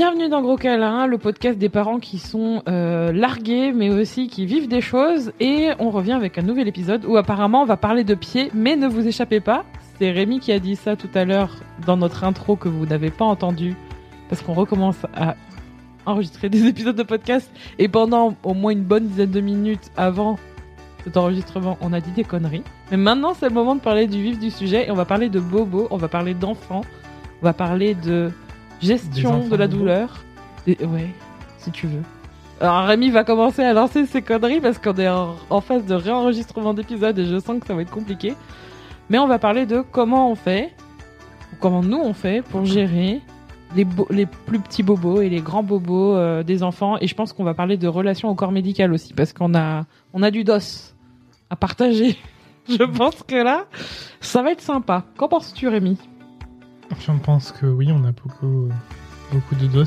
Bienvenue dans Gros Câlin, le podcast des parents qui sont euh, largués, mais aussi qui vivent des choses. Et on revient avec un nouvel épisode où apparemment on va parler de pieds, mais ne vous échappez pas. C'est Rémi qui a dit ça tout à l'heure dans notre intro que vous n'avez pas entendu, parce qu'on recommence à enregistrer des épisodes de podcast. Et pendant au moins une bonne dizaine de minutes avant cet enregistrement, on a dit des conneries. Mais maintenant, c'est le moment de parler du vif du sujet. Et on va parler de bobo, on va parler d'enfants, on va parler de gestion de la douleur. Ouais, si tu veux. Alors Rémi va commencer à lancer ses conneries parce qu'on est en, en phase de réenregistrement d'épisodes et je sens que ça va être compliqué. Mais on va parler de comment on fait, ou comment nous on fait pour gérer les, plus petits bobos et les grands bobos euh, des enfants. Et je pense qu'on va parler de relations au corps médical aussi parce qu'on a, on a du dos à partager. je pense que là, ça va être sympa. Qu'en penses-tu Rémi? Je pense que oui, on a beaucoup, beaucoup de dos.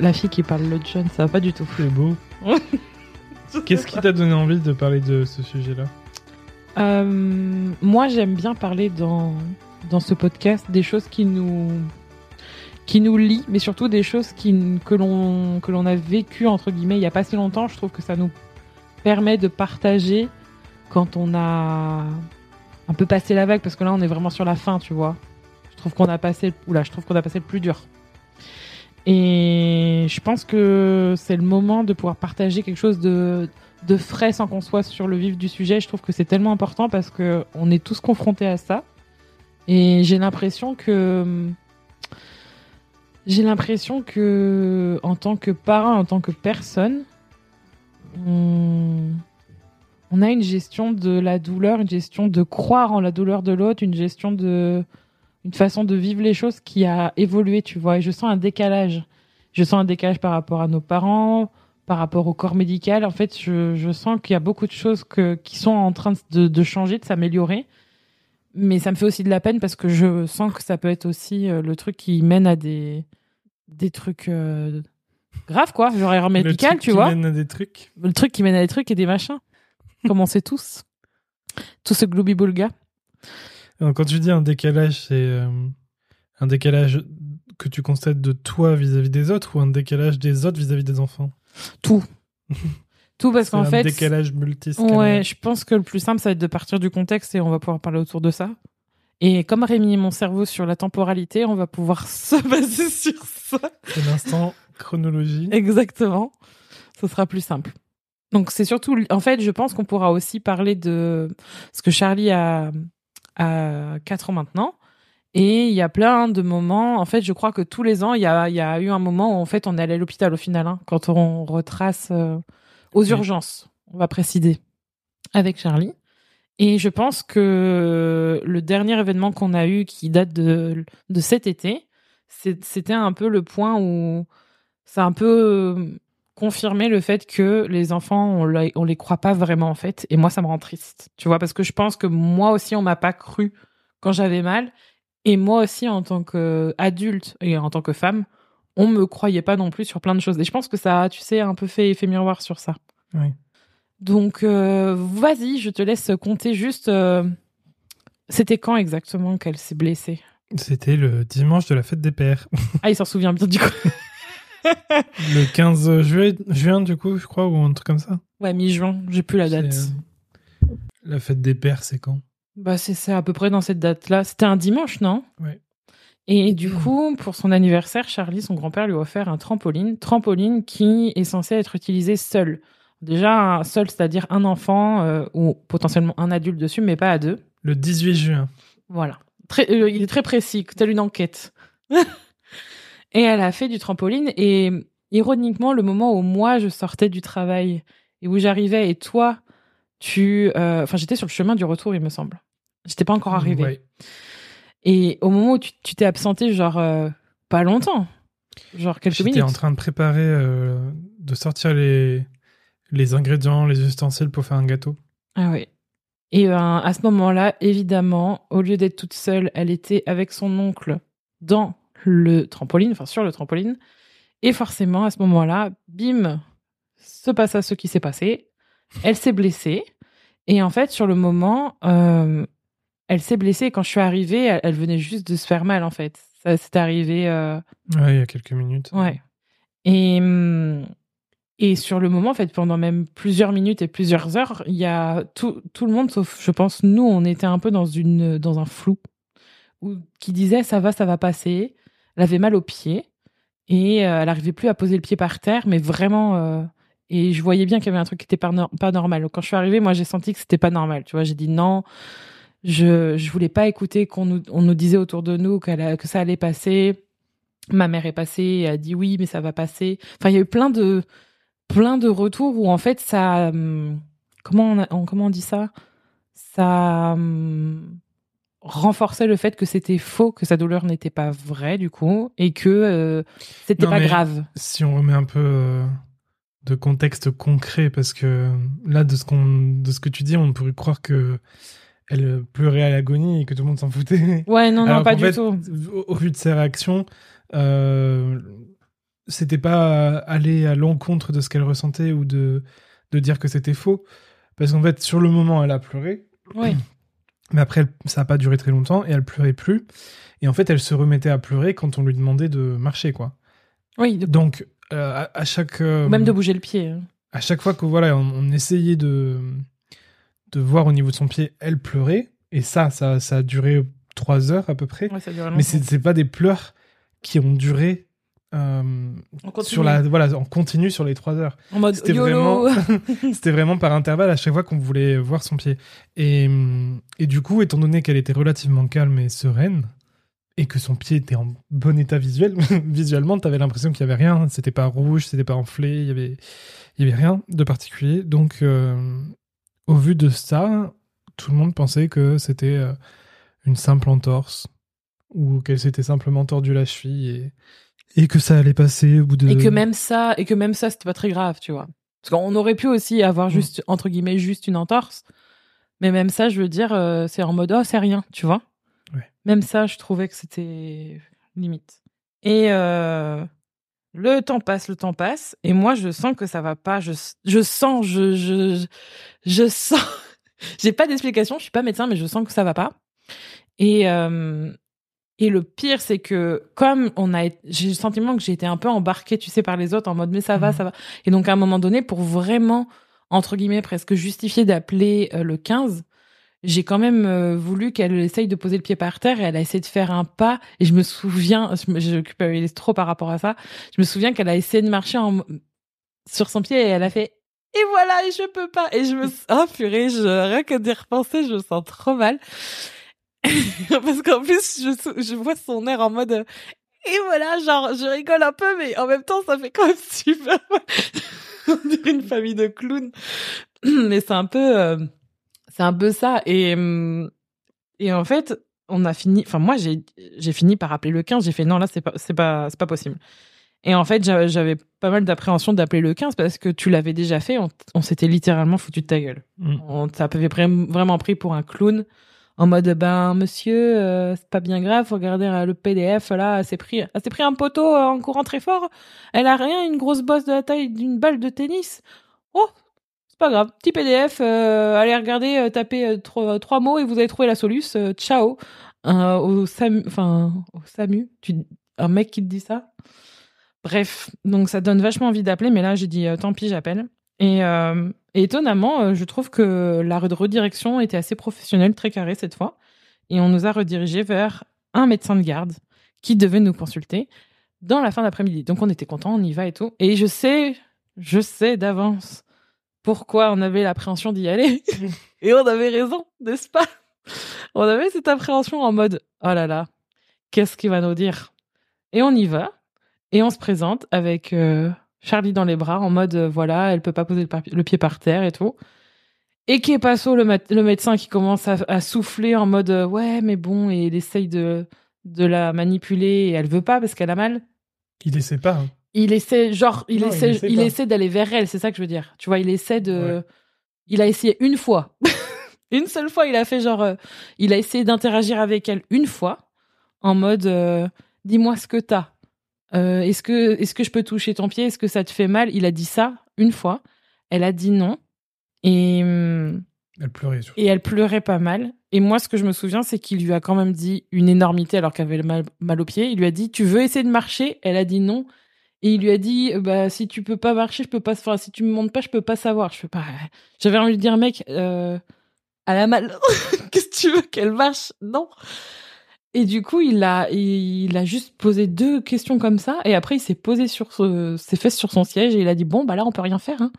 La- fille qui parle le jeune, ça va pas du tout. C'est beau. Qu'est-ce qui t'a donné envie de parler de ce sujet-là Euh, moi, j'aime bien parler dans, dans ce podcast des choses qui nous, qui nous lient, mais surtout des choses qui, que l'on que l'on a vécues, entre guillemets, il n'y a pas si longtemps. Je trouve que ça nous permet de partager quand on a un peu passé la vague, parce que là, on est vraiment sur la fin, tu vois. Trouve qu'on a passé, oula, je trouve qu'on a passé le plus dur. Et je pense que c'est le moment de pouvoir partager quelque chose de, de frais sans qu'on soit sur le vif du sujet. Je trouve que c'est tellement important parce que on est tous confrontés à ça. Et j'ai l'impression que j'ai l'impression que en tant que parent, en tant que personne, on, on a une gestion de la douleur, une gestion de croire en la douleur de l'autre, une gestion de une façon de vivre les choses qui a évolué, tu vois. Et je sens un décalage. Je sens un décalage par rapport à nos parents, par rapport au corps médical. En fait, je, je sens qu'il y a beaucoup de choses que, qui sont en train de, de changer, de s'améliorer. Mais ça me fait aussi de la peine parce que je sens que ça peut être aussi euh, le truc qui mène à des, des trucs euh, graves, quoi. Genre erreur Le médicale, truc tu qui vois. mène à des trucs. Le truc qui mène à des trucs et des machins. Comme on sait tous. Tout ce gloobie-boulga. Alors, quand tu dis un décalage, c'est euh, un décalage que tu constates de toi vis-à-vis des autres ou un décalage des autres vis-à-vis des enfants? Tout. Tout parce qu'en un fait. décalage multiscalaire. Ouais, je pense que le plus simple, ça va être de partir du contexte et on va pouvoir parler autour de ça. Et comme Rémi et mon cerveau sur la temporalité, on va pouvoir se baser sur ça. C'est l'instant chronologie. Exactement. Ce sera plus simple. Donc c'est surtout, en fait, je pense qu'on pourra aussi parler de ce que Charlie a, a 4 ans maintenant. Et il y a plein de moments. En fait, je crois que tous les ans, il y a, il y a eu un moment où en fait on est allé à l'hôpital au final, hein, quand on retrace euh, aux urgences. On va préciser avec Charlie. Et je pense que le dernier événement qu'on a eu, qui date de, de cet été, c'est- c'était un peu le point où ça a un peu confirmé le fait que les enfants, on, la- on les croit pas vraiment en fait. Et moi, ça me rend triste. Tu vois, parce que je pense que moi aussi, on m'a pas cru quand j'avais mal. Et moi aussi, en tant qu'adulte et en tant que femme, on me croyait pas non plus sur plein de choses. Et je pense que ça, tu sais, un peu fait effet miroir sur ça. Oui. Donc, euh, vas-y, je te laisse compter juste. euh, C'était quand exactement qu'elle s'est blessée? C'était le dimanche de la fête des pères. Ah, il s'en souvient bien du coup. le 15 juillet, juin, du coup, je crois, ou un truc comme ça. Ouais, mi-juin, j'ai plus la date. Euh, La fête des pères, c'est quand? Bah, c'est ça, à peu près dans cette date-là. C'était un dimanche, non? Ouais. Et du coup, pour son anniversaire, Charlie, son grand-père, lui a offert un trampoline. Trampoline qui est censé être utilisé seul. Déjà, un seul, c'est-à-dire un enfant euh, ou potentiellement un adulte dessus, mais pas à deux. Le 18 juin. Voilà. Très, euh, il est très précis, telle une enquête. et elle a fait du trampoline. Et ironiquement, le moment où moi, je sortais du travail et où j'arrivais, et toi, tu... euh, Enfin, j'étais sur le chemin du retour, il me semble. J'étais pas encore arrivée. Ouais. Et au moment où tu tu t'es absenté, genre, euh, pas longtemps. Genre quelques J'étais minutes. en train de préparer, euh, de sortir les, les ingrédients, les ustensiles pour faire un gâteau. Ah oui. Et ben, à ce moment-là, évidemment, au lieu d'être toute seule, elle était avec son oncle dans le trampoline, enfin sur le trampoline. Et forcément, à ce moment-là, bim, se passa ce qui s'est passé. Elle s'est blessée. Et en fait, sur le moment, euh, elle s'est blessée. Et quand je suis arrivée, elle, elle venait juste de se faire mal, en fait. Ça c'est arrivé. euh, Ouais, il y a quelques minutes. Ouais. Et, hum, et sur le moment, en fait, pendant même plusieurs minutes et plusieurs heures, il y a tout, tout le monde, sauf, je pense, nous, on était un peu dans, une, dans un flou où, qui disait ça va, ça va passer. Elle avait mal au pied et euh, elle n'arrivait plus à poser le pied par terre, mais vraiment. euh, et je voyais bien qu'il y avait un truc qui était pas, nor- pas normal. Quand je suis arrivée, moi, j'ai senti que c'était pas normal. Tu vois, j'ai dit non. Je, je voulais pas écouter qu'on nous, disait autour de nous que ça allait passer ma mère est passée a dit oui mais ça va passer enfin il y a eu plein de plein de retours où en fait ça hum, comment on, comment dit ça? Ça hum, renforçait le fait que c'était faux que sa douleur n'était pas vraie du coup et que euh, c'était Non, pas grave Si on remet un peu euh, de contexte concret, parce que là, de ce, qu'on, de ce que tu dis, on pourrait croire que elle pleurait à l'agonie et que tout le monde s'en foutait. ouais non non pas du fait, tout Au, au vu de ses réactions, euh, c'était pas aller à l'encontre de ce qu'elle ressentait ou de, de dire que c'était faux. Parce qu'en fait, sur le moment, elle a pleuré. oui Mais après, ça n'a pas duré très longtemps et elle pleurait plus. Et en fait, elle se remettait à pleurer quand on lui demandait de marcher, quoi. oui de- Donc, euh, à, à chaque euh, même de bouger le pied hein. à chaque fois que voilà, on, on essayait de de voir au niveau de son pied, elle pleurait. Et ça, ça, ça a duré trois heures à peu près. Ouais, ça dure Mais longtemps. c'est c'est pas des pleurs qui ont duré euh, On continue. sur la voilà en continu sur les trois heures. en mode c'était YOLO C'était vraiment par intervalle à chaque fois qu'on voulait voir son pied. Et, et du coup, étant donné qu'elle était relativement calme et sereine, et que son pied était en bon état visuel, visuellement, t'avais l'impression qu'il y avait rien. C'était pas rouge, c'était pas enflé, il y avait, il y avait rien de particulier. Donc, euh, au vu de ça, tout le monde pensait que c'était euh, une simple entorse ou qu'elle s'était simplement tordu la cheville et, et que ça allait passer au bout de. Et que même ça, et que même ça, c'était pas très grave, tu vois. Parce qu'on aurait pu aussi avoir juste, entre guillemets, juste une entorse. Mais même ça, je veux dire, euh, c'est en mode, oh, c'est rien, tu vois. Ouais. Même ça, je trouvais que c'était limite. Et euh, le temps passe, le temps passe. Et moi, je sens que ça va pas. Je, je sens, je, je, je, je sens. J'ai pas d'explication, je suis pas médecin, mais je sens que ça va pas. Et, euh, et le pire, c'est que comme on a, j'ai le sentiment que j'ai été un peu embarquée, tu sais, par les autres en mode mais ça va, Mhm. ça va. Et donc à un moment donné, pour vraiment entre guillemets presque justifier d'appeler euh, le 15, j'ai quand même euh, voulu qu'elle essaye de poser le pied par terre et elle a essayé de faire un pas. Et je me souviens, je, me- je culpabilise trop par rapport à ça. Je me souviens qu'elle a essayé de marcher en, sur son pied et elle a fait et voilà et je peux pas et je me oh purée je rien que d'y repenser je me sens trop mal parce qu'en plus je, je vois son air en mode euh, et voilà genre je rigole un peu mais en même temps ça fait quand même super on dirait une famille de clowns. Mais c'est un peu euh, c'est un peu ça. Et hum, et en fait on a fini enfin moi j'ai j'ai fini par appeler le 15 j'ai fait non là c'est pas c'est pas c'est pas possible. Et en fait, j'avais- pas mal d'appréhension d'appeler le 15 parce que tu l'avais déjà fait, on, on s'était littéralement foutu de ta gueule. Mm. On t'avait vra- vraiment pris pour un clown en mode ben monsieur, euh, c'est pas bien grave, faut regarder euh, le PDF là, elle s'est pris, pris un poteau euh, en courant très fort, elle a rien, une grosse bosse de la taille d'une balle de tennis. Oh, c'est pas grave, petit PDF, allez regarder, tapez trois, mots et vous allez trouver la euh, ciao. Au SAMU, enfin au SAMU, un mec qui te dit ça. Bref, donc ça donne vachement envie d'appeler, mais là j'ai dit tant pis, j'appelle. Et, euh, et étonnamment, euh, je trouve que la re- redirection était assez professionnelle, très carrée cette fois. Et on nous a redirigé vers un médecin de garde qui devait nous consulter dans la fin d'après-midi. Donc on était contents, on y va et tout. Et je sais, je sais d'avance pourquoi on avait l'appréhension d'y aller. et on avait raison, n'est-ce pas? On avait cette appréhension en mode oh là là, qu'est-ce qu'il va nous dire? Et on y va. Et on se présente avec euh, Charlie dans les bras en mode euh, voilà, elle peut pas poser le, pied par terre et tout. Et qui est Passo, le, le médecin qui commence à, à souffler en mode euh, ouais, mais bon, et il essaye de, de la manipuler et elle veut pas parce qu'elle a mal. Il essaie pas. hein. Il essaie, genre, il Non, il essaie, il essaie d'aller vers elle, c'est ça que je veux dire. Tu vois, il essaie de. Ouais. Il a essayé une fois. une seule fois, il a fait genre. euh, il a essayé d'interagir avec elle une fois, en mode euh, dis-moi ce que t'as. Euh, est-ce que, est-ce que je peux toucher ton pied? Est-ce que ça te fait mal? Il a dit ça une fois. Elle a dit non. Et, Elle pleurait surtout. Et elle pleurait pas mal. Et moi, ce que je me souviens, c'est qu'il lui a quand même dit une énormité alors qu'elle avait mal, mal au pied. Il lui a dit Tu veux essayer de marcher? Elle a dit non. Et il lui a dit bah si tu peux pas marcher, je peux pas enfin, si tu me montres pas, je peux pas savoir. Je fais pas J'avais envie de dire mec euh, elle a mal. Qu'est-ce que tu veux qu'elle marche? Non. Et du coup, il a il a juste posé deux questions comme ça et après il s'est posé sur ses fesses sur son siège et il a dit bon bah là on peut rien faire hein.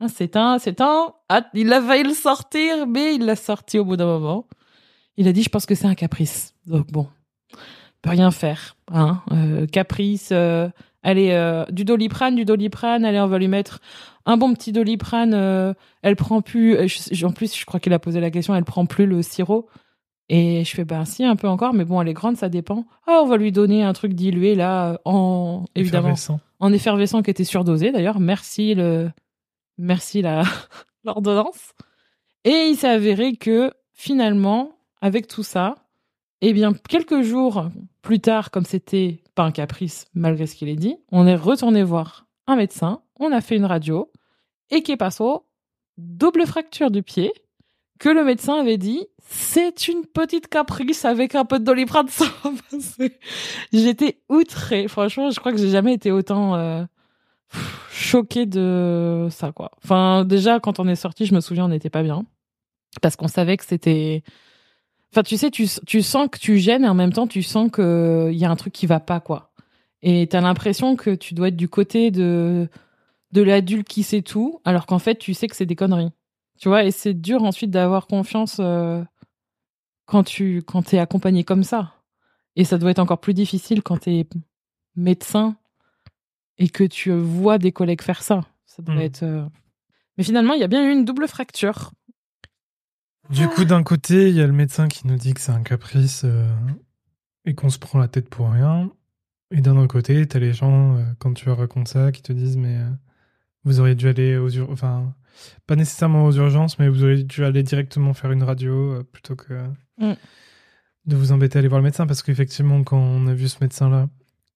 hein c'est un c'est un ah, il a failli le sortir mais il l'a sorti au bout d'un moment. Il a dit je pense que c'est un caprice. Donc bon, on peut rien faire hein. Euh, caprice euh, Allez, euh, du doliprane, du doliprane. Allez, on va lui mettre un bon petit doliprane. Elle prend plus. En plus, je crois qu'il a posé la question. Elle prend plus le sirop. Et je fais ben si un peu encore, mais bon, elle est grande, ça dépend. Ah, on va lui donner un truc dilué là, en évidemment, effervescent. en effervescent qui était surdosé d'ailleurs. Merci le, merci la l'ordonnance. Et il s'est avéré que finalement, avec tout ça, eh bien, quelques jours plus tard, comme c'était pas un caprice, malgré ce qu'il ait dit, on est retourné voir un médecin, on a fait une radio, et qui passé double fracture du pied, que le médecin avait dit, c'est une petite caprice avec un peu de doliprane, ça J'étais outrée. Franchement, je crois que j'ai jamais été autant euh, choquée de ça, quoi. Enfin, déjà, quand on est sorti, je me souviens, on n'était pas bien. Parce qu'on savait que c'était Enfin, tu sais, tu, tu sens que tu gênes et en même temps, tu sens qu'il euh, y a un truc qui va pas, quoi. Et t'as l'impression que tu dois être du côté de, de l'adulte qui sait tout, alors qu'en fait, tu sais que c'est des conneries. Tu vois, et c'est dur ensuite d'avoir confiance euh, quand tu quand t'es accompagné comme ça. Et ça doit être encore plus difficile quand t'es médecin et que tu vois des collègues faire ça. Ça doit mmh. être. Euh, mais finalement, il y a bien eu une double fracture. Du coup, d'un côté, il y a le médecin qui nous dit que c'est un caprice euh, et qu'on se prend la tête pour rien. Et d'un autre côté, t'as les gens, euh, quand tu leur racontes ça, qui te disent Mais vous auriez dû aller aux urgences. Enfin, pas nécessairement aux urgences, mais vous auriez dû aller directement faire une radio plutôt que mm. de vous embêter à aller voir le médecin. Parce qu'effectivement, quand on a vu ce médecin-là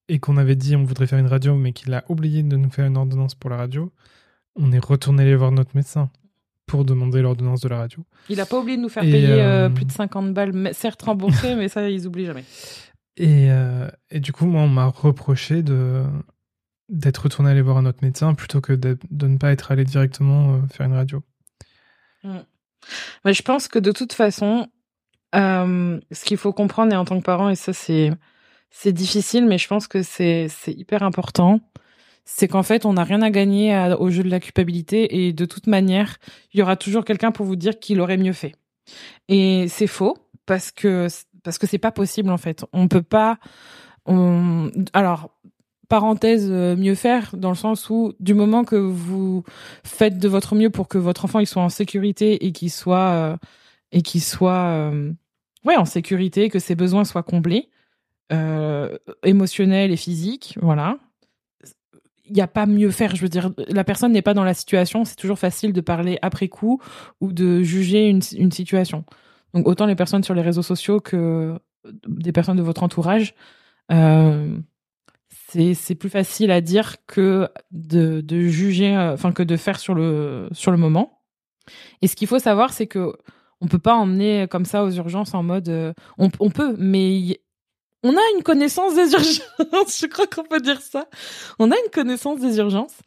et qu'on avait dit on voudrait faire une radio, mais qu'il a oublié de nous faire une ordonnance pour la radio, on est retourné aller voir notre médecin pour demander l'ordonnance de la radio. Il n'a pas oublié de nous faire payer euh, euh, plus de 50 balles, certes remboursées, mais ça, ils oublient jamais. Et, euh, et du coup, moi, on m'a reproché de d'être retourné aller voir un autre médecin plutôt que de, ne pas être allé directement faire une radio. Mm. Mais je pense que de toute façon, ce qu'il faut comprendre et en tant que parent, et ça c'est c'est difficile, mais je pense que c'est c'est hyper important, c'est qu'en fait, on n'a rien à gagner au jeu de la culpabilité et de toute manière, il y aura toujours quelqu'un pour vous dire qu'il aurait mieux fait. Et c'est faux parce que parce que c'est pas possible en fait. On peut pas. Alors parenthèse euh, mieux faire dans le sens où du moment que vous faites de votre mieux pour que votre enfant il soit en sécurité et qu'il soit euh, et qu'il soit euh, ouais en sécurité que ses besoins soient comblés émotionnels et physiques voilà il n'y a pas mieux faire. Je veux dire, la personne n'est pas dans la situation. C'est toujours facile de parler après coup ou de juger une, situation. Donc autant les personnes sur les réseaux sociaux que des personnes de votre entourage, c'est plus facile à dire que de, de juger, euh, enfin que de faire sur le sur le moment. Et ce qu'il faut savoir, c'est que on peut pas emmener comme ça aux urgences en mode, euh, on, on peut, mais on a une connaissance des urgences, je crois qu'on peut dire ça. On a une connaissance des urgences.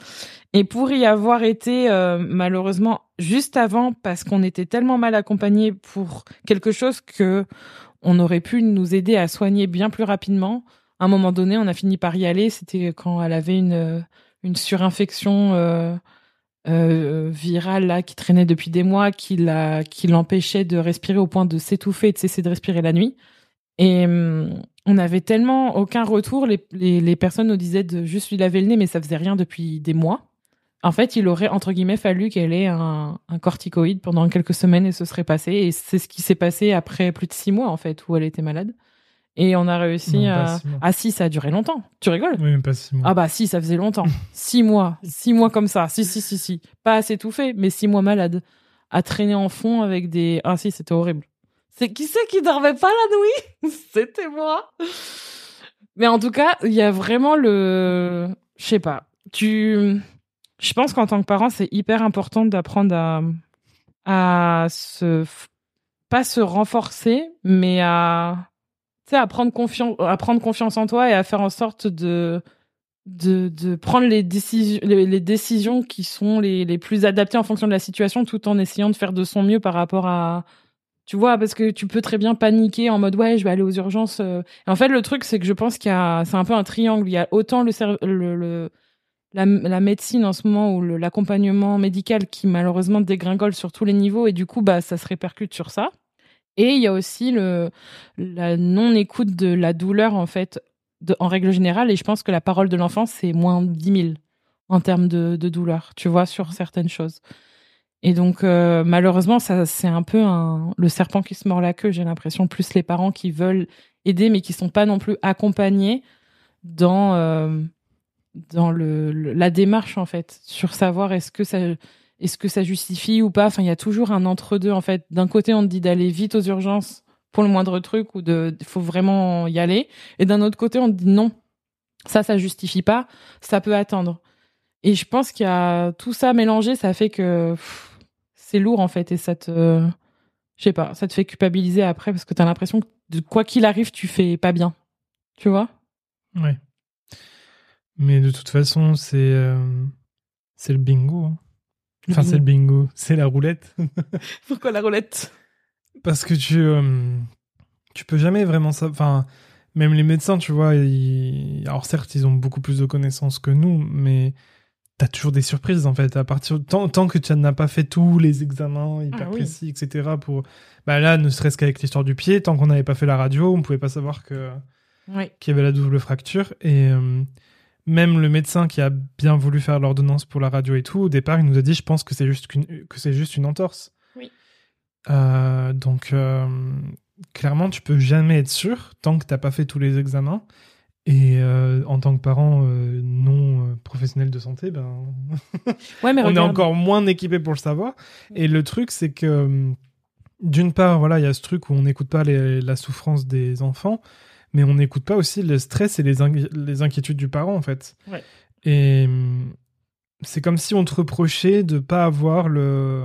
Et pour y avoir été euh, malheureusement juste avant, parce qu'on était tellement mal accompagné pour quelque chose que on aurait pu nous aider à soigner bien plus rapidement. À un moment donné, on a fini par y aller. C'était quand elle avait une une surinfection euh, euh, virale là qui traînait depuis des mois, qui l'empêchait de respirer au point de s'étouffer et de cesser de respirer la nuit. Et hum, on n'avait tellement aucun retour. Les, les, personnes nous disaient de juste lui laver le nez, mais ça faisait rien depuis des mois. En fait, il aurait, entre guillemets, fallu qu'elle ait un, un, corticoïde pendant quelques semaines et ce serait passé. Et c'est ce qui s'est passé après plus de six mois, en fait, où elle était malade. Et on a réussi à. Ah, si, ça a duré longtemps. Tu rigoles? Oui, même pas six mois. Ah, bah, si, ça faisait longtemps. six mois. Six mois comme ça. Si, si, si, si. Pas à s'étouffer, mais six mois malade. À traîner en fond avec des. Ah, si, c'était horrible. C'est qui c'est qui dormait pas la nuit? C'était moi. Mais en tout cas, il y a vraiment le, je sais pas. Tu, je pense qu'en tant que parent, c'est hyper important d'apprendre à à se pas se renforcer, mais à sais à prendre confiance, à prendre confiance en toi et à faire en sorte de de, de prendre les décisions les, décisions qui sont les, les plus adaptées en fonction de la situation, tout en essayant de faire de son mieux par rapport à tu vois parce que tu peux très bien paniquer en mode ouais je vais aller aux urgences euh. et en fait le truc c'est que je pense qu'il y a c'est un peu un triangle il y a autant le, le, le la, la, médecine en ce moment ou l'accompagnement médical qui malheureusement dégringole sur tous les niveaux et du coup bah ça se répercute sur ça. Et il y a aussi le la non écoute de la douleur en fait de, en règle générale et je pense que la parole de l'enfant c'est moins 10 000 en termes de, de, douleur, tu vois, sur certaines choses. Et donc euh, malheureusement ça c'est un peu un, le serpent qui se mord la queue, j'ai l'impression plus les parents qui veulent aider mais qui sont pas non plus accompagnés dans euh, dans le, la démarche en fait sur savoir est-ce que ça est-ce que ça justifie ou pas? Enfin il y a toujours un entre deux en fait. D'un côté on te dit d'aller vite aux urgences pour le moindre truc ou de faut vraiment y aller. Et d'un autre côté on te dit non. Ça ça justifie pas. Ça peut attendre. Et je pense qu'il y a tout ça mélangé ça fait que c'est lourd en fait. Et ça te je sais pas ça te fait culpabiliser après parce que tu as l'impression que de quoi qu'il arrive tu fais pas bien. Tu vois? Ouais. Mais de toute façon, c'est euh, le bingo. Hein. Enfin, c'est le bingo, c'est la roulette. Pourquoi la roulette? Parce que tu euh, tu peux jamais vraiment ça. Enfin, même les médecins, tu vois, alors certes, ils ont beaucoup plus de connaissances que nous, mais t'as toujours des surprises en fait. À partir tant, tant que tu n'as pas fait tous les examens hyper ah précis, etc. Pour bah là, ne serait-ce qu'avec l'histoire du pied, tant qu'on n'avait pas fait la radio, on pouvait pas savoir que qu'il y avait la double fracture et euh, même le médecin qui a bien voulu faire l'ordonnance pour la radio et tout, au départ, il nous a dit, je pense que c'est juste, que c'est juste une entorse. Oui. Euh, donc, euh, clairement, tu peux jamais être sûr tant que tu n'as pas fait tous les examens. Et euh, en tant que parent non professionnel de santé, ben, ouais, mais on est encore moins équipé pour le savoir. Et le truc, c'est que d'une part, voilà, il y a ce truc où on n'écoute pas la souffrance des enfants mais on n'écoute pas aussi le stress et les, les inquiétudes du parent, en fait. Et c'est comme si on te reprochait de pas avoir le,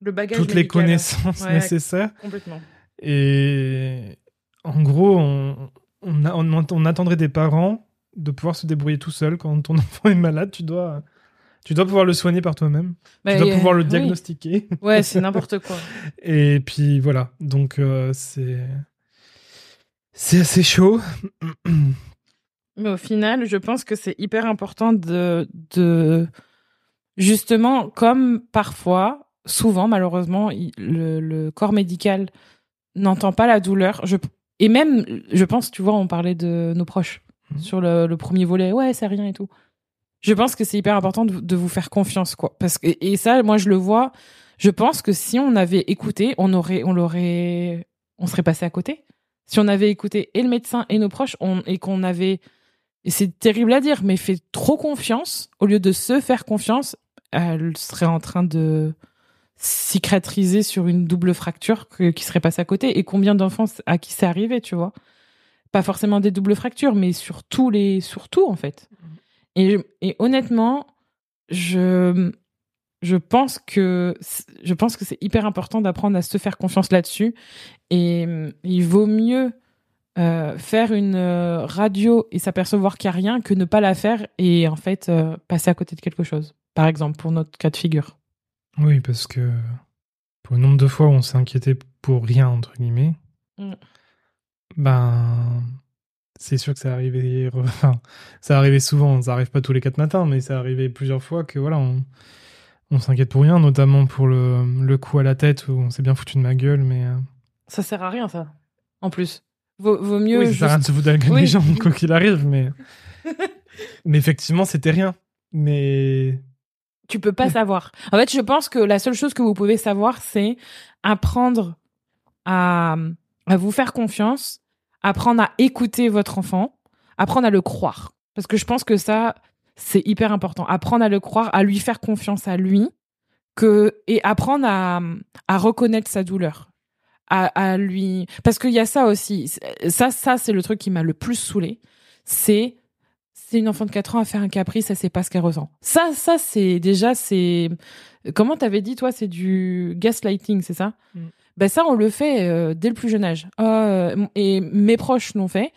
le bagage toutes les connaissances nécessaires. Complètement. Et en gros, on, on, on, attendrait des parents de pouvoir se débrouiller tout seul quand ton enfant est malade. Tu dois, tu dois pouvoir le soigner par toi-même. tu dois pouvoir le diagnostiquer. Ouais, c'est n'importe quoi. Et puis voilà. Donc euh, c'est c'est assez chaud. Mais au final, je pense que c'est hyper important de, de, justement, comme parfois, souvent malheureusement, le, le corps médical n'entend pas la douleur. Je, et même, je pense, tu vois, on parlait de nos proches mmh. sur le, le, premier volet. Ouais, c'est rien et tout. Je pense que c'est hyper important de, de, vous faire confiance, quoi. Parce que, et ça, moi, je le vois. Je pense que si on avait écouté, on aurait, on l'aurait, on serait passé à côté si on avait écouté et le médecin et nos proches on, et qu'on avait, et c'est terrible à dire, mais fait trop confiance, au lieu de se faire confiance, elle serait en train de cicatriser sur une double fracture qui serait passée à côté. Et combien d'enfants à qui c'est arrivé, tu vois? Pas forcément des doubles fractures, mais sur tous les, sur tout en fait. Et, et honnêtement, je, je pense que je pense que c'est hyper important d'apprendre à se faire confiance là-dessus et mm, il vaut mieux euh, faire une euh, radio et s'apercevoir qu'il n'y a rien que ne pas la faire et en fait euh, passer à côté de quelque chose. Par exemple, pour notre cas de figure. Oui, parce que pour le nombre de fois où on s'est inquiété pour rien, entre guillemets, mm. ben, c'est sûr que ça arrivait, enfin, ça arrivait souvent, ça arrive pas tous les quatre matins, mais ça arrivait plusieurs fois que voilà, on, on s'inquiète pour rien, notamment pour le, le, coup à la tête où on s'est bien foutu de ma gueule, mais. Euh, ça sert à rien, ça. En plus. Vaut, vaut mieux. Oui, ça sert à rien de se foutre de la gueule des gens, quoi qu'il arrive, mais. mais effectivement, c'était rien. Mais. Tu peux pas savoir. En fait, je pense que la seule chose que vous pouvez savoir, c'est apprendre à, à vous faire confiance, apprendre à écouter votre enfant, apprendre à le croire. Parce que je pense que ça, c'est hyper important. Apprendre à le croire, à lui faire confiance à lui, que et apprendre à, à reconnaître sa douleur, à, à lui, parce qu'il y a ça aussi. Ça, ça c'est le truc qui m'a le plus saoulé. C'est c'est une enfant de 4 ans à faire un caprice, ça sait pas ce qu'elle ressent. Ça, ça c'est déjà c'est Comment t'avais dit, toi, c'est du gaslighting, c'est ça? Mm. Ben ça, on le fait euh, dès le plus jeune âge. Euh, et mes proches l'ont fait.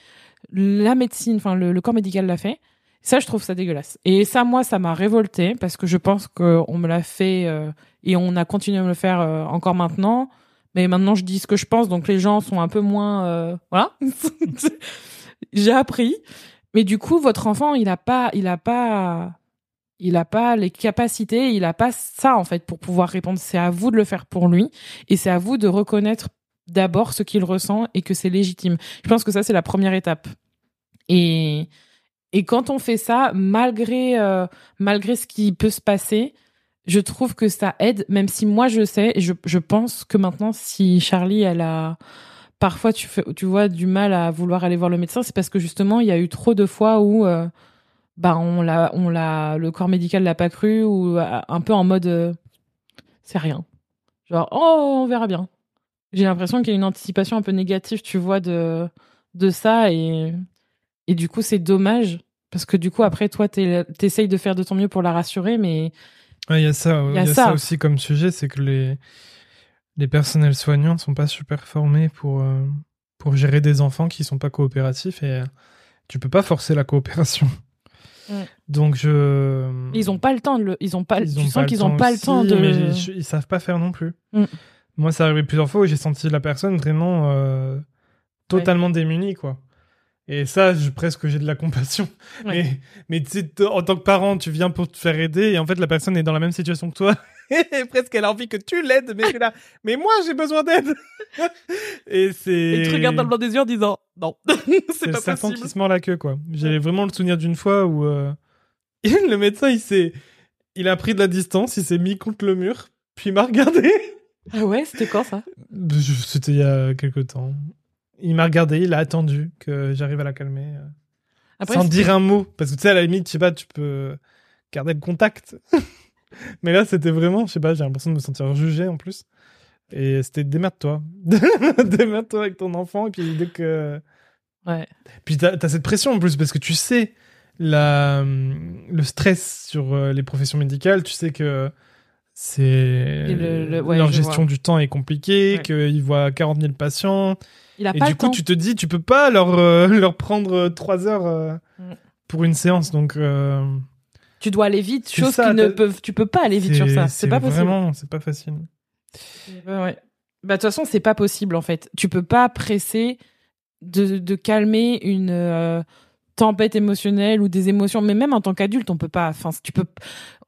La médecine, enfin le, le corps médical l'a fait. Ça, je trouve ça dégueulasse. Et ça, moi, ça m'a révolté parce que je pense qu'on me l'a fait euh, et on a continué à me le faire euh, encore maintenant. Mais maintenant, je dis ce que je pense, donc les gens sont un peu moins... euh, voilà. J'ai appris. Mais du coup, votre enfant, il a pas, il a pas, il a pas les capacités, il a pas ça en fait pour pouvoir répondre. C'est à vous de le faire pour lui et c'est à vous de reconnaître d'abord ce qu'il ressent et que c'est légitime. Je pense que ça c'est la première étape. Et et quand on fait ça, malgré euh, malgré ce qui peut se passer, je trouve que ça aide. Même si moi je sais, je je pense que maintenant si Charlie elle a parfois tu fais, tu vois du mal à vouloir aller voir le médecin, c'est parce que justement il y a eu trop de fois où euh, bah on l'a on l'a le corps médical l'a pas cru ou euh, un peu en mode c'est rien. Genre oh on verra bien. J'ai l'impression qu'il y a une anticipation un peu négative, tu vois de de ça et et du coup c'est dommage parce que du coup après toi t'es- t'essayes de faire de ton mieux pour la rassurer mais Ouais, Il y a ça, Il il y a y a ça ça. aussi comme sujet, c'est que les, les personnels soignants sont pas super formés pour, euh, pour gérer des enfants qui sont pas coopératifs et euh, tu peux pas forcer la coopération. Ouais. Donc je. ils ont pas le temps de le ils ont pas Ils tu sens qu'ils ont pas le temps de Mais je- ils savent pas faire non plus. Mm. Moi, ça arrivé plusieurs fois où j'ai senti la personne vraiment euh, totalement démunie, quoi. Et ça, je, presque j'ai de la compassion. Ouais. Mais, mais tu en tant que parent, tu viens pour te faire aider et en fait, la personne est dans la même situation que toi. Et presque elle a envie que tu l'aides, mais là. Mais moi, j'ai besoin d'aide. et c'est. Et il te regarde dans le blanc des yeux en disant non, c'est pas serpent possible. qui se mord la queue, quoi. J'ai vraiment le souvenir d'une fois où euh, le médecin, il s'est, il a pris de la distance, il s'est mis contre le mur, puis il m'a regardé. Ah ouais, c'était quand ça? C'était il y a quelque temps. Il m'a regardé, il a attendu que j'arrive à la calmer, euh, Après, sans dire un mot, parce que tu sais, à la limite, je sais pas, tu peux garder le contact. Mais là, c'était vraiment, je sais pas, j'ai l'impression de me sentir jugé en plus. Et c'était démerde-toi. démerde-toi avec ton enfant, et puis dès que. Ouais. Puis t'as as cette pression en plus parce que tu sais la, le stress sur euh, les professions médicales, tu sais que c'est Et le- le- ouais, leur gestion vois. du temps est compliquée, Ouais. qu'ils voient 40 000 patients. Il a Et pas du coup, temps. tu te dis, tu peux pas leur, euh, leur prendre 3 heures euh, Mm. pour une séance. Donc, euh, Tu dois aller vite, chose ça, qui ne peuvent. Tu peux pas aller vite sur ça. C'est pas possible. Vraiment, c'est pas facile. Ouais, ouais. Bah de toute façon, c'est pas possible en fait. Tu peux pas presser de, de calmer une tempête émotionnelle ou des émotions. Mais même en tant qu'adulte, on peut pas. Enfin, tu peux.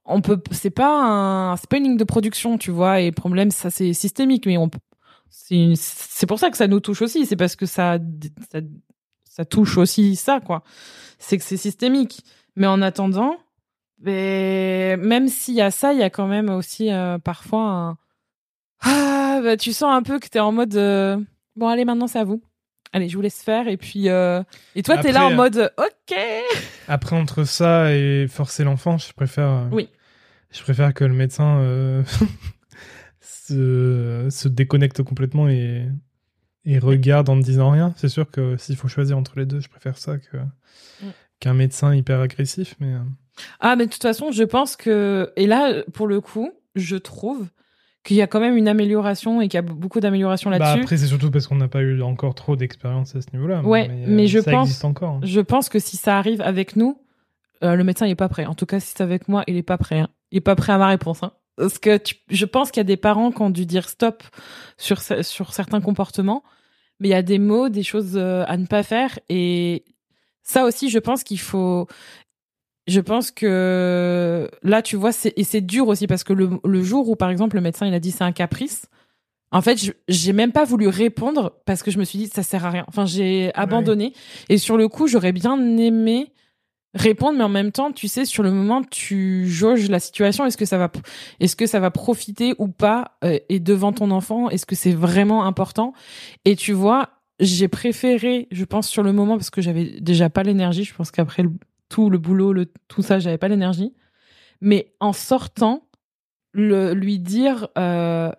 On peut. C'est pas un. C'est pas une ligne de production, tu vois. Et problème, ça c'est systémique, mais on. C'est c'est pour ça que ça nous touche aussi. C'est parce que ça, ça ça touche aussi ça quoi. C'est que c'est systémique. Mais en attendant, ben, même s'il y a ça, il y a quand même aussi euh, parfois un ah, bah, tu sens un peu que t'es en mode euh, bon, allez, maintenant c'est à vous. Allez, je vous laisse faire. Et puis, euh, et toi, t'es là en mode ok. Après, entre ça et forcer l'enfant, je préfère. Oui. Je préfère que le médecin euh, se, se déconnecte complètement et, et regarde en ne disant rien. C'est sûr que s'il faut choisir entre les deux, je préfère ça que, Mm. qu'un médecin hyper agressif. Mais euh, Ah, mais de toute façon, je pense que. Et là, pour le coup, je trouve qu'il y a quand même une amélioration et qu'il y a beaucoup d'améliorations bah, là-dessus. après, c'est surtout parce qu'on n'a pas eu encore trop d'expérience à ce niveau-là. Ouais, euh, mais je ça pense- existe encore. hein. Je pense que si ça arrive avec nous, euh, le médecin il est pas prêt. En tout cas, si c'est avec moi, il est pas prêt. hein. Il est pas prêt à ma réponse. Hein. Parce que tu- je pense qu'il y a des parents qui ont dû dire stop sur ce- sur certains comportements, mais il y a des mots, des choses euh, à ne pas faire. Et ça aussi, je pense qu'il faut. Je pense que là, tu vois, c'est et c'est dur aussi parce que le, le jour où, par exemple, le médecin il a dit c'est un caprice. En fait, je- j'ai même pas voulu répondre parce que je me suis dit ça sert à rien. Enfin, j'ai abandonné. Et sur le coup, j'aurais bien aimé répondre, mais en même temps, tu sais, sur le moment, tu jauges la situation. Est-ce que ça va, est-ce que ça va profiter ou pas euh, Et devant ton enfant, est-ce que c'est vraiment important? Et tu vois, j'ai préféré, je pense sur le moment, parce que j'avais déjà pas l'énergie. Je pense qu'après tout le boulot, le, tout ça, j'avais pas l'énergie. Mais en sortant, le, lui dire. euh,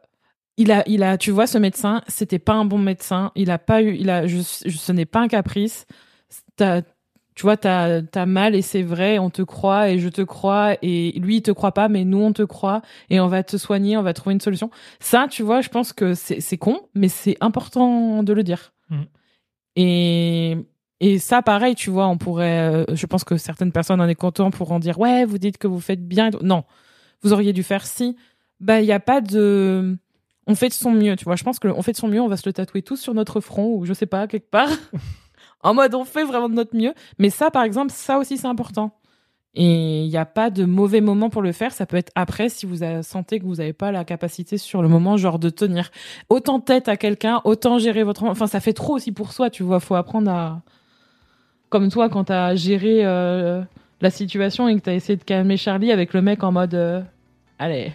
il a, il a, tu vois, ce médecin, c'était pas un bon médecin. Il a pas eu, il a, ce n'est pas un caprice. Tu vois, t'as as mal et c'est vrai, on te croit et je te crois et lui il te croit pas, mais nous on te croit et on va te soigner, on va trouver une solution. Ça, tu vois, je pense que c'est con, mais c'est important de le dire. Mm. Et et ça, pareil, tu vois, on pourrait, euh, je pense que certaines personnes en est content pour en dire, ouais, vous dites que vous faites bien. Non, vous auriez dû faire si. Bah, il y a pas de, on fait de son mieux, tu vois. Je pense que on fait de son mieux, on va se le tatouer tous sur notre front ou je sais pas quelque part. en mode on fait vraiment de notre mieux. Mais ça, par exemple, ça aussi c'est important. Et il n'y a pas de mauvais moment pour le faire. Ça peut être après si vous sentez que vous n'avez pas la capacité sur le moment, genre de tenir autant tête à quelqu'un, autant gérer votre. Enfin, ça fait trop aussi pour soi, tu vois. Faut apprendre à. Comme toi, quand t'as géré euh, la situation et que t'as essayé de calmer Charlie avec le mec en mode. Euh, Allez,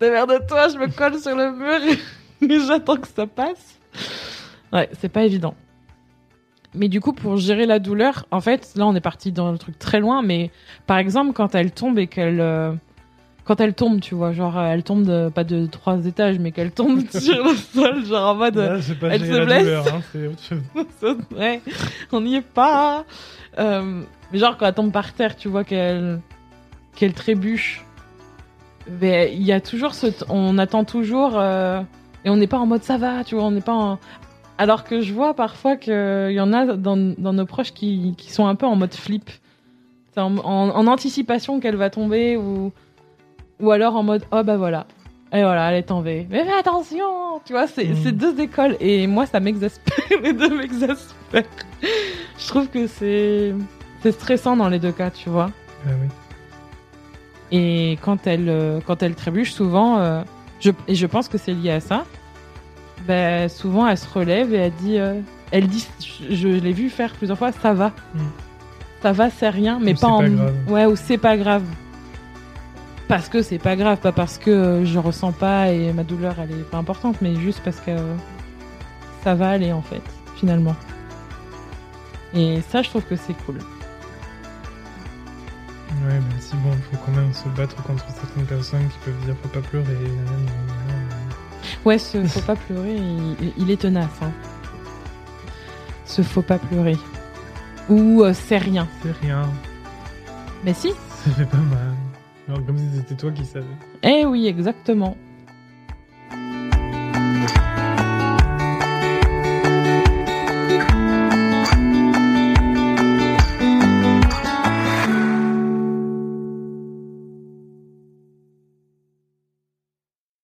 démerde-toi, je me colle sur le mur et j'attends que ça passe. Ouais, c'est pas évident. Mais du coup, pour gérer la douleur, en fait, là, on est parti dans le truc très loin. Mais par exemple, quand elle tombe et qu'elle, euh, quand elle tombe, tu vois, genre, elle tombe de, pas de trois étages, mais qu'elle tombe sur le sol, genre en mode, Là, pas elle se blesse. douleur, hein, c'est autre chose. ouais, on n'y est pas. Euh, mais genre quand elle tombe par terre, tu vois qu'elle, qu'elle trébuche. Mais il y a toujours ce, t- on attend toujours euh, et on n'est pas en mode ça va, tu vois, on n'est pas en. Alors que je vois parfois qu'il y en a dans, dans nos proches qui, qui sont un peu en mode flip. En, en- en anticipation qu'elle va tomber ou, ou alors en mode oh bah voilà. Et voilà, elle est tombée. Mais fais attention Tu vois, c'est Mm. c'est deux écoles. Et moi, ça m'exaspère. Les deux m'exaspèrent. Je trouve que c'est stressant dans les deux cas, tu vois. Ah oui. Et quand elle, euh, quand elle trébuche, souvent, euh, je, et je pense que c'est lié à ça, ben, souvent elle se relève et elle dit, euh, elle dit, je, je l'ai vu faire plusieurs fois, ça va. Mm. Ça va, c'est rien, mais Ou pas en. pas grave. Ouais, ou c'est pas grave. Parce que c'est pas grave, pas parce que euh, je ressens pas et ma douleur elle est pas importante, mais juste parce que euh, ça va aller en fait, finalement. Et ça, je trouve que c'est cool. Ouais, même si bon, il faut quand même se battre contre certaines personnes qui peuvent dire faut pas pleurer. nanana. Ouais, ce faut pas pleurer, il, il est tenace. Hein. Ce faut pas pleurer. Ou euh, c'est rien. C'est rien, Mais si. ça fait pas mal. Alors comme si c'était toi qui savais. Eh oui, exactement.